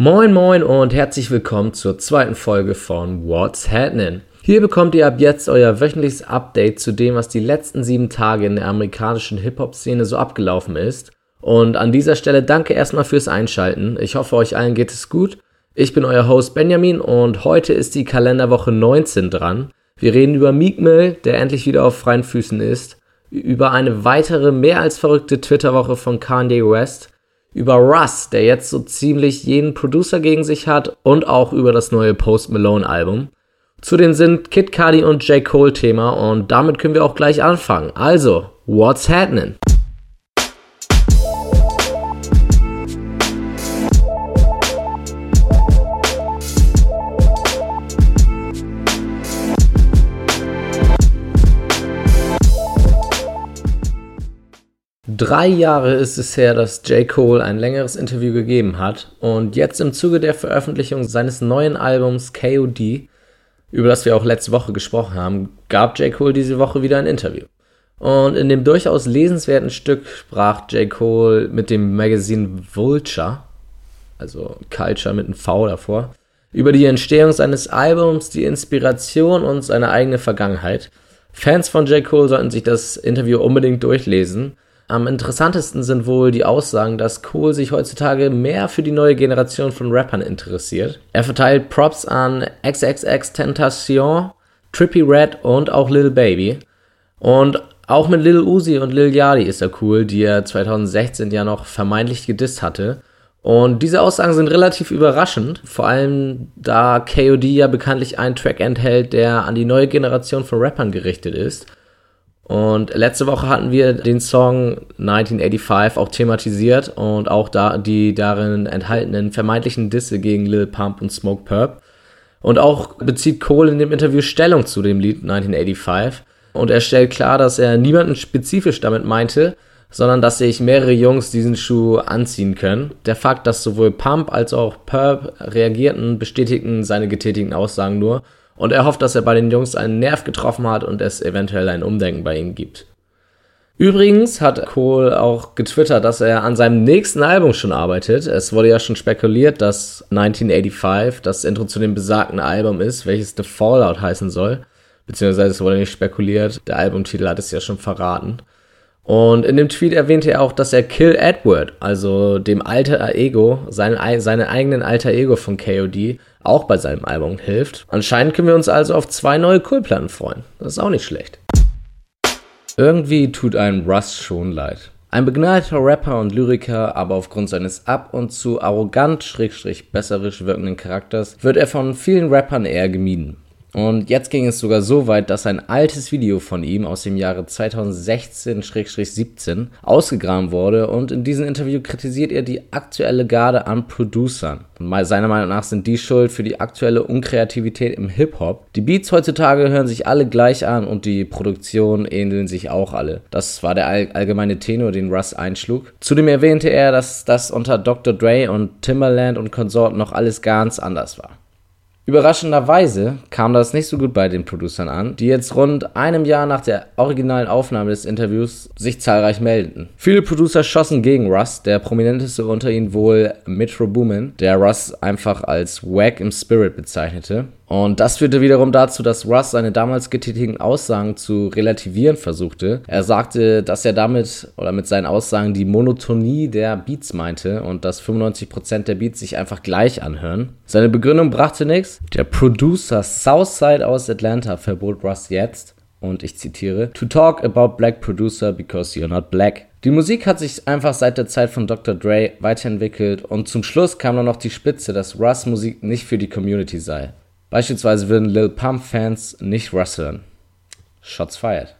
Moin moin und herzlich willkommen zur zweiten Folge von What's Happening. Hier bekommt ihr ab jetzt euer wöchentliches Update zu dem, was die letzten sieben Tage in der amerikanischen Hip-Hop-Szene so abgelaufen ist. Und an dieser Stelle danke erstmal fürs Einschalten. Ich hoffe, euch allen geht es gut. Ich bin euer Host Benjamin und heute ist die Kalenderwoche 19 dran. Wir reden über Meek Mill, der endlich wieder auf freien Füßen ist, über eine weitere mehr als verrückte Twitter-Woche von Kanye West, über Russ, der jetzt so ziemlich jeden Producer gegen sich hat und auch über das neue Post Malone Album. Zudem sind Kid Cudi und J. Cole Thema und damit können wir auch gleich anfangen. Also, what's happening? Drei Jahre ist es her, dass J. Cole ein längeres Interview gegeben hat und jetzt im Zuge der Veröffentlichung seines neuen Albums KOD, über das wir auch letzte Woche gesprochen haben, gab J. Cole diese Woche wieder ein Interview. Und in dem durchaus lesenswerten Stück sprach J. Cole mit dem Magazin Vulture, also Culture mit einem V davor, über die Entstehung seines Albums, die Inspiration und seine eigene Vergangenheit. Fans von J. Cole sollten sich das Interview unbedingt durchlesen. Am interessantesten sind wohl die Aussagen, dass Cole sich heutzutage mehr für die neue Generation von Rappern interessiert. Er verteilt Props an XXX Tentation, Trippy Red und auch Lil Baby. Und auch mit Lil Uzi und Lil Yachty ist er cool, die er 2016 ja noch vermeintlich gedisst hatte. Und diese Aussagen sind relativ überraschend, vor allem da KOD ja bekanntlich einen Track enthält, der an die neue Generation von Rappern gerichtet ist. Und letzte Woche hatten wir den Song 1985 auch thematisiert und auch da die darin enthaltenen vermeintlichen Disse gegen Lil Pump und Smoke Purp. Und auch bezieht Cole in dem Interview Stellung zu dem Lied 1985. Und er stellt klar, dass er niemanden spezifisch damit meinte, sondern dass sich mehrere Jungs diesen Schuh anziehen können. Der Fakt, dass sowohl Pump als auch Purp reagierten, bestätigten seine getätigten Aussagen nur und er hofft, dass er bei den Jungs einen Nerv getroffen hat und es eventuell ein Umdenken bei ihm gibt. Übrigens hat Cole auch getwittert, dass er an seinem nächsten Album schon arbeitet. Es wurde ja schon spekuliert, dass 1985 das Intro zu dem besagten Album ist, welches The Fallout heißen soll. Beziehungsweise es wurde nicht spekuliert, der Albumtitel hat es ja schon verraten. Und in dem Tweet erwähnte er auch, dass er Kill Edward, also dem alter Ego, seinen, seinen eigenen alter Ego von KOD, auch bei seinem Album hilft. Anscheinend können wir uns also auf zwei neue Coolplatten freuen. Das ist auch nicht schlecht. Irgendwie tut einem Russ schon leid. Ein begnadeter Rapper und Lyriker, aber aufgrund seines ab und zu arrogant, schrägstrich besserisch wirkenden Charakters wird er von vielen Rappern eher gemieden. Und jetzt ging es sogar so weit, dass ein altes Video von ihm aus dem Jahre 2016-17 ausgegraben wurde und in diesem Interview kritisiert er die aktuelle Garde an Producern. Und seiner Meinung nach sind die schuld für die aktuelle Unkreativität im Hip-Hop. Die Beats heutzutage hören sich alle gleich an und die Produktionen ähneln sich auch alle. Das war der allgemeine Tenor, den Russ einschlug. Zudem erwähnte er, dass das unter Dr. Dre und Timberland und Konsorten noch alles ganz anders war. Überraschenderweise kam das nicht so gut bei den Producern an, die jetzt rund einem Jahr nach der originalen Aufnahme des Interviews sich zahlreich meldeten. Viele Producer schossen gegen Russ, der prominenteste unter ihnen wohl Metro Boomin, der Russ einfach als Wack im Spirit bezeichnete. Und das führte wiederum dazu, dass Russ seine damals getätigten Aussagen zu relativieren versuchte. Er sagte, dass er damit oder mit seinen Aussagen die Monotonie der Beats meinte und dass 95% der Beats sich einfach gleich anhören. Seine Begründung brachte nichts. Der Producer Southside aus Atlanta verbot Russ jetzt, und ich zitiere, to talk about black producer because you're not black. Die Musik hat sich einfach seit der Zeit von Dr. Dre weiterentwickelt und zum Schluss kam dann noch die Spitze, dass Russ Musik nicht für die Community sei. Beispielsweise würden Lil Pump-Fans nicht russeln. Shots fired.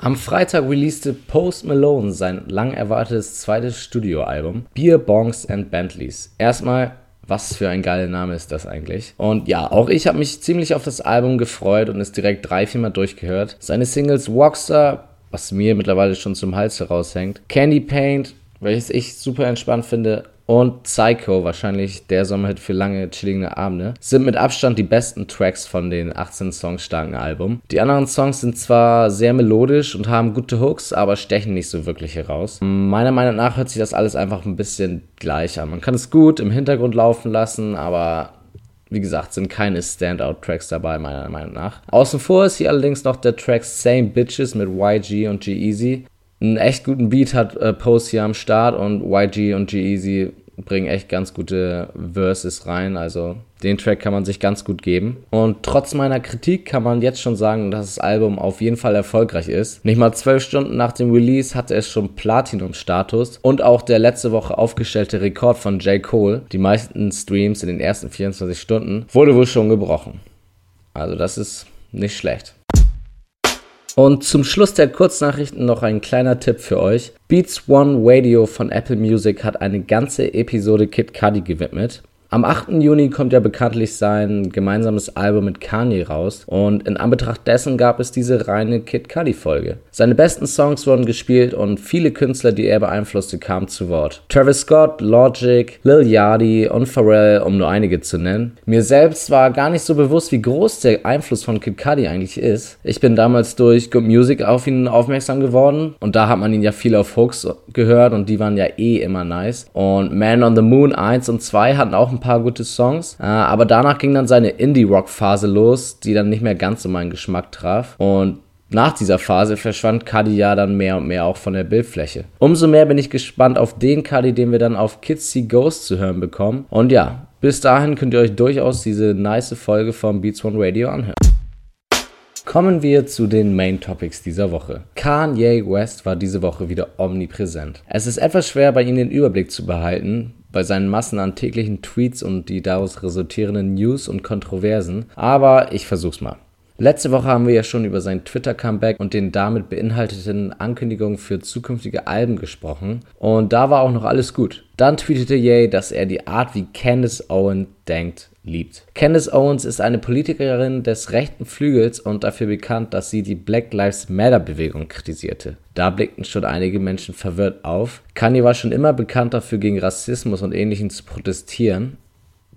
Am Freitag releaste Post Malone sein lang erwartetes zweites Studioalbum Beer, Bongs and Bentleys. Erstmal, was für ein geiler Name ist das eigentlich? Und ja, auch ich habe mich ziemlich auf das Album gefreut und es direkt drei, viermal durchgehört. Seine Singles Walkstar, was mir mittlerweile schon zum Hals heraushängt, Candy Paint, welches ich super entspannt finde, und Psycho, wahrscheinlich der Sommerhit für lange chillige Abende, sind mit Abstand die besten Tracks von den 18 Songs starken Album. Die anderen Songs sind zwar sehr melodisch und haben gute Hooks, aber stechen nicht so wirklich heraus. Meiner Meinung nach hört sich das alles einfach ein bisschen gleich an. Man kann es gut im Hintergrund laufen lassen, aber wie gesagt, sind keine Standout-Tracks dabei, meiner Meinung nach. Außen vor ist hier allerdings noch der Track Same Bitches mit YG und G-Eazy. Einen echt guten Beat hat äh, Post hier am Start und YG und G-Eazy bringen echt ganz gute Verses rein. Also den Track kann man sich ganz gut geben. Und trotz meiner Kritik kann man jetzt schon sagen, dass das Album auf jeden Fall erfolgreich ist. Nicht mal zwölf Stunden nach dem Release hatte es schon Platinum-Status und auch der letzte Woche aufgestellte Rekord von J. Cole, die meisten Streams in den ersten 24 Stunden, wurde wohl schon gebrochen. Also das ist nicht schlecht. Und zum Schluss der Kurznachrichten noch ein kleiner Tipp für euch. Beats One Radio von Apple Music hat eine ganze Episode Kid Cudi gewidmet. Am 8. Juni kommt ja bekanntlich sein gemeinsames Album mit Kanye raus und in Anbetracht dessen gab es diese reine Kid Cudi Folge. Seine besten Songs wurden gespielt und viele Künstler, die er beeinflusste, kamen zu Wort. Travis Scott, Logic, Lil Yachty und Pharrell, um nur einige zu nennen. Mir selbst war gar nicht so bewusst, wie groß der Einfluss von Kid Cudi eigentlich ist. Ich bin damals durch Good Music auf ihn aufmerksam geworden und da hat man ihn ja viel auf Hooks gehört und die waren ja eh immer nice. Und Man on the Moon 1 und 2 hatten auch ein ein paar gute Songs. Äh, aber danach ging dann seine Indie-Rock-Phase los, die dann nicht mehr ganz so meinen Geschmack traf. Und nach dieser Phase verschwand Cuddy ja dann mehr und mehr auch von der Bildfläche. Umso mehr bin ich gespannt auf den Cuddy, den wir dann auf Kids See Ghost zu hören bekommen. Und ja, bis dahin könnt ihr euch durchaus diese nice Folge vom Beats One Radio anhören. Kommen wir zu den Main Topics dieser Woche. Kanye West war diese Woche wieder omnipräsent. Es ist etwas schwer, bei ihm den Überblick zu behalten, bei seinen Massen an täglichen Tweets und die daraus resultierenden News und Kontroversen, aber ich versuch's mal. Letzte Woche haben wir ja schon über sein Twitter-Comeback und den damit beinhalteten Ankündigungen für zukünftige Alben gesprochen und da war auch noch alles gut. Dann tweetete Ye, dass er die Art, wie Candace Owen denkt, liebt. Candace Owens ist eine Politikerin des rechten Flügels und dafür bekannt, dass sie die Black Lives Matter Bewegung kritisierte. Da blickten schon einige Menschen verwirrt auf. Kanye war schon immer bekannt dafür, gegen Rassismus und Ähnlichem zu protestieren.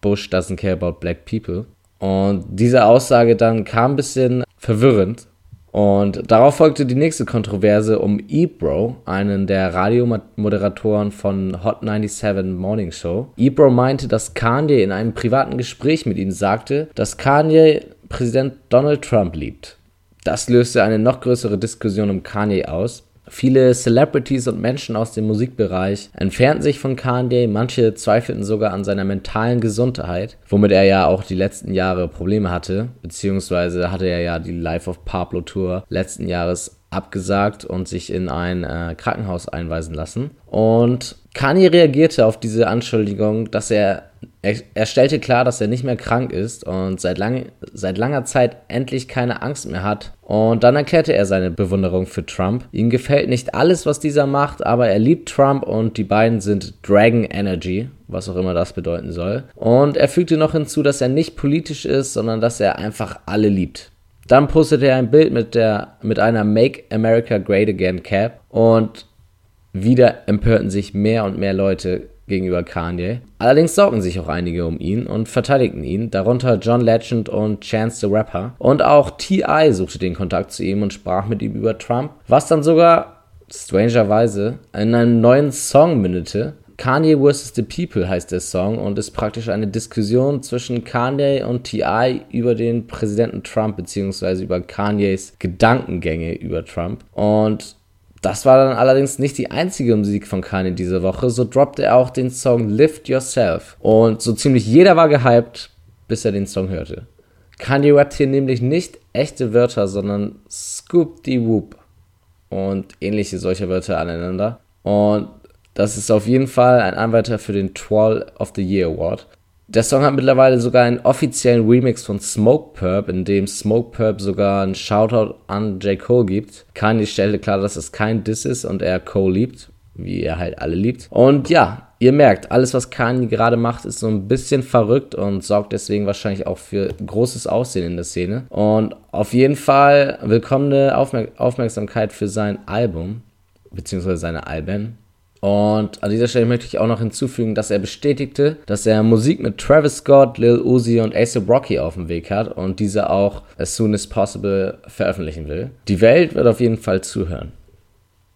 Bush doesn't care about black people. Und diese Aussage dann kam ein bisschen verwirrend. Und darauf folgte die nächste Kontroverse um Ebro, einen der Radiomoderatoren von Hot 97 Morning Show. Ebro meinte, dass Kanye in einem privaten Gespräch mit ihm sagte, dass Kanye Präsident Donald Trump liebt. Das löste eine noch größere Diskussion um Kanye aus. Viele Celebrities und Menschen aus dem Musikbereich entfernten sich von Kanye, manche zweifelten sogar an seiner mentalen Gesundheit, womit er ja auch die letzten Jahre Probleme hatte, beziehungsweise hatte er ja die Life of Pablo Tour letzten Jahres abgesagt und sich in ein äh, Krankenhaus einweisen lassen. Und Kanye reagierte auf diese Anschuldigung, dass er, er, er stellte klar, dass er nicht mehr krank ist und seit, lang, seit langer Zeit endlich keine Angst mehr hat. Und dann erklärte er seine Bewunderung für Trump. Ihm gefällt nicht alles, was dieser macht, aber er liebt Trump und die beiden sind Dragon Energy, was auch immer das bedeuten soll. Und er fügte noch hinzu, dass er nicht politisch ist, sondern dass er einfach alle liebt. Dann postete er ein Bild mit, der, mit einer Make America Great Again Cap und wieder empörten sich mehr und mehr Leute gegenüber Kanye. Allerdings sorgen sich auch einige um ihn und verteidigten ihn, darunter John Legend und Chance the Rapper. Und auch T.I. suchte den Kontakt zu ihm und sprach mit ihm über Trump, was dann sogar, strangerweise, in einen neuen Song mündete. Kanye vs. The People heißt der Song und ist praktisch eine Diskussion zwischen Kanye und T.I. über den Präsidenten Trump, beziehungsweise über Kanyes Gedankengänge über Trump. Und das war dann allerdings nicht die einzige Musik von Kanye diese Woche. So droppte er auch den Song Lift Yourself. Und so ziemlich jeder war gehypt, bis er den Song hörte. Kanye rappt hier nämlich nicht echte Wörter, sondern Scoop die Whoop und ähnliche solcher Wörter aneinander. Und das ist auf jeden Fall ein Anwärter für den Troll of the Year Award. Der Song hat mittlerweile sogar einen offiziellen Remix von Smoke Purp, in dem Smoke Purp sogar einen Shoutout an J. Cole gibt. Kanye stellte klar, dass es kein Diss ist und er Cole liebt, wie er halt alle liebt. Und ja, ihr merkt, alles, was Kanye gerade macht, ist so ein bisschen verrückt und sorgt deswegen wahrscheinlich auch für großes Aussehen in der Szene. Und auf jeden Fall willkommene Aufmerk Aufmerksamkeit für sein Album, beziehungsweise seine Alben. Und an dieser Stelle möchte ich auch noch hinzufügen, dass er bestätigte, dass er Musik mit Travis Scott, Lil Uzi und ASAP Rocky auf dem Weg hat und diese auch as soon as possible veröffentlichen will. Die Welt wird auf jeden Fall zuhören.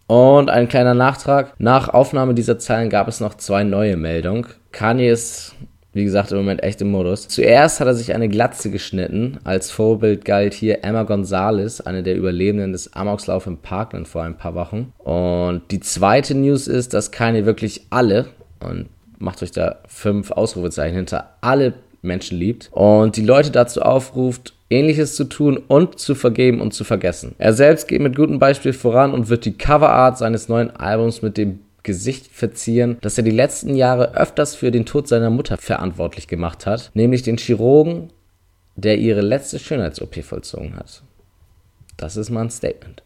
Und ein kleiner Nachtrag. Nach Aufnahme dieser Zeilen gab es noch zwei neue Meldungen. Kanye ist wie gesagt, im Moment echt im Modus. Zuerst hat er sich eine Glatze geschnitten. Als Vorbild galt hier Emma Gonzalez, eine der Überlebenden des Amokslauf im Parkland vor ein paar Wochen. Und die zweite News ist, dass Kanye wirklich alle, und macht euch da fünf Ausrufezeichen hinter, alle Menschen liebt und die Leute dazu aufruft, Ähnliches zu tun und zu vergeben und zu vergessen. Er selbst geht mit gutem Beispiel voran und wird die Coverart seines neuen Albums mit dem Gesicht verzieren, dass er die letzten Jahre öfters für den Tod seiner Mutter verantwortlich gemacht hat, nämlich den Chirurgen, der ihre letzte Schönheits-OP vollzogen hat. Das ist mal ein Statement.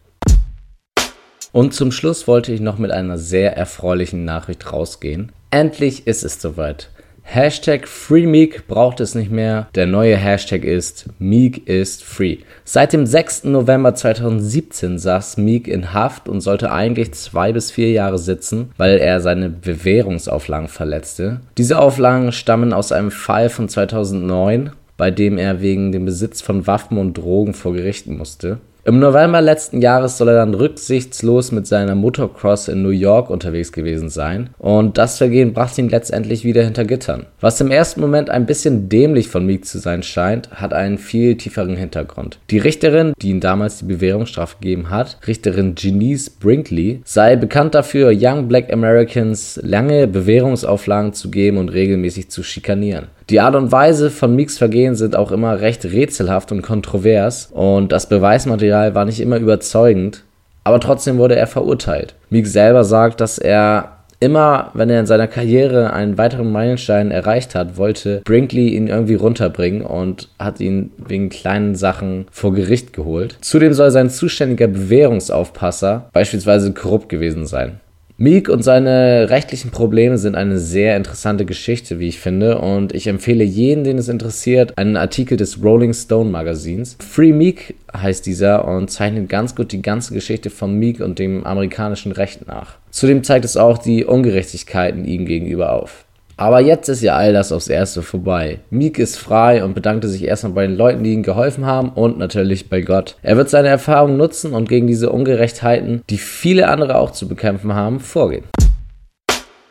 Und zum Schluss wollte ich noch mit einer sehr erfreulichen Nachricht rausgehen. Endlich ist es soweit. Hashtag FreeMeek braucht es nicht mehr. Der neue Hashtag ist Meek ist free. Seit dem 6. November 2017 saß Meek in Haft und sollte eigentlich zwei bis vier Jahre sitzen, weil er seine Bewährungsauflagen verletzte. Diese Auflagen stammen aus einem Fall von 2009, bei dem er wegen dem Besitz von Waffen und Drogen vor Gerichten musste. Im November letzten Jahres soll er dann rücksichtslos mit seiner Motocross in New York unterwegs gewesen sein und das Vergehen brachte ihn letztendlich wieder hinter Gittern. Was im ersten Moment ein bisschen dämlich von Meek zu sein scheint, hat einen viel tieferen Hintergrund. Die Richterin, die ihm damals die Bewährungsstrafe gegeben hat, Richterin Janice Brinkley, sei bekannt dafür, Young Black Americans lange Bewährungsauflagen zu geben und regelmäßig zu schikanieren. Die Art und Weise von Meeks Vergehen sind auch immer recht rätselhaft und kontrovers und das Beweismaterial war nicht immer überzeugend, aber trotzdem wurde er verurteilt. Meek selber sagt, dass er immer, wenn er in seiner Karriere einen weiteren Meilenstein erreicht hat, wollte Brinkley ihn irgendwie runterbringen und hat ihn wegen kleinen Sachen vor Gericht geholt. Zudem soll sein zuständiger Bewährungsaufpasser beispielsweise korrupt gewesen sein. Meek und seine rechtlichen Probleme sind eine sehr interessante Geschichte, wie ich finde, und ich empfehle jeden, den es interessiert, einen Artikel des Rolling Stone Magazins. Free Meek heißt dieser und zeichnet ganz gut die ganze Geschichte von Meek und dem amerikanischen Recht nach. Zudem zeigt es auch die Ungerechtigkeiten ihm gegenüber auf. Aber jetzt ist ja all das aufs Erste vorbei. Meek ist frei und bedankte sich erstmal bei den Leuten, die ihm geholfen haben und natürlich bei Gott. Er wird seine Erfahrung nutzen und gegen diese Ungerechtheiten, die viele andere auch zu bekämpfen haben, vorgehen.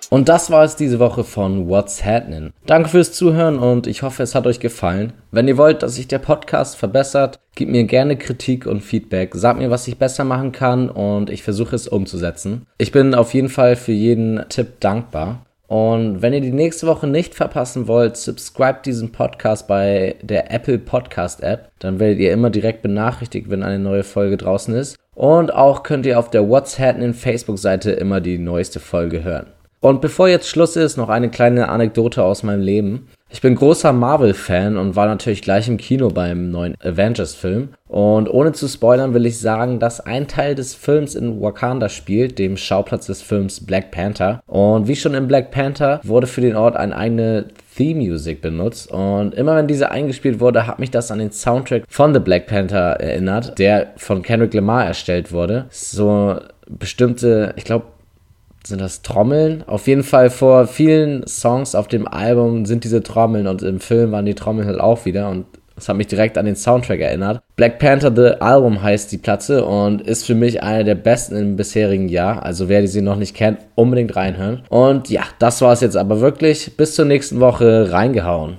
Und das war es diese Woche von What's Happening. Danke fürs Zuhören und ich hoffe, es hat euch gefallen. Wenn ihr wollt, dass sich der Podcast verbessert, gebt mir gerne Kritik und Feedback. Sagt mir, was ich besser machen kann und ich versuche es umzusetzen. Ich bin auf jeden Fall für jeden Tipp dankbar. Und wenn ihr die nächste Woche nicht verpassen wollt, subscribe diesen Podcast bei der Apple Podcast App. Dann werdet ihr immer direkt benachrichtigt, wenn eine neue Folge draußen ist. Und auch könnt ihr auf der What's Happening Facebook-Seite immer die neueste Folge hören. Und bevor jetzt Schluss ist, noch eine kleine Anekdote aus meinem Leben. Ich bin großer Marvel-Fan und war natürlich gleich im Kino beim neuen Avengers-Film. Und ohne zu spoilern will ich sagen, dass ein Teil des Films in Wakanda spielt, dem Schauplatz des Films Black Panther. Und wie schon in Black Panther wurde für den Ort eine eigene Theme Music benutzt. Und immer wenn diese eingespielt wurde, hat mich das an den Soundtrack von The Black Panther erinnert, der von Kendrick Lamar erstellt wurde. So bestimmte, ich glaube, sind das Trommeln? Auf jeden Fall vor vielen Songs auf dem Album sind diese Trommeln und im Film waren die Trommeln halt auch wieder und das hat mich direkt an den Soundtrack erinnert. Black Panther The Album heißt die Platte und ist für mich eine der besten im bisherigen Jahr. Also wer die sie noch nicht kennt, unbedingt reinhören. Und ja, das war es jetzt aber wirklich. Bis zur nächsten Woche reingehauen.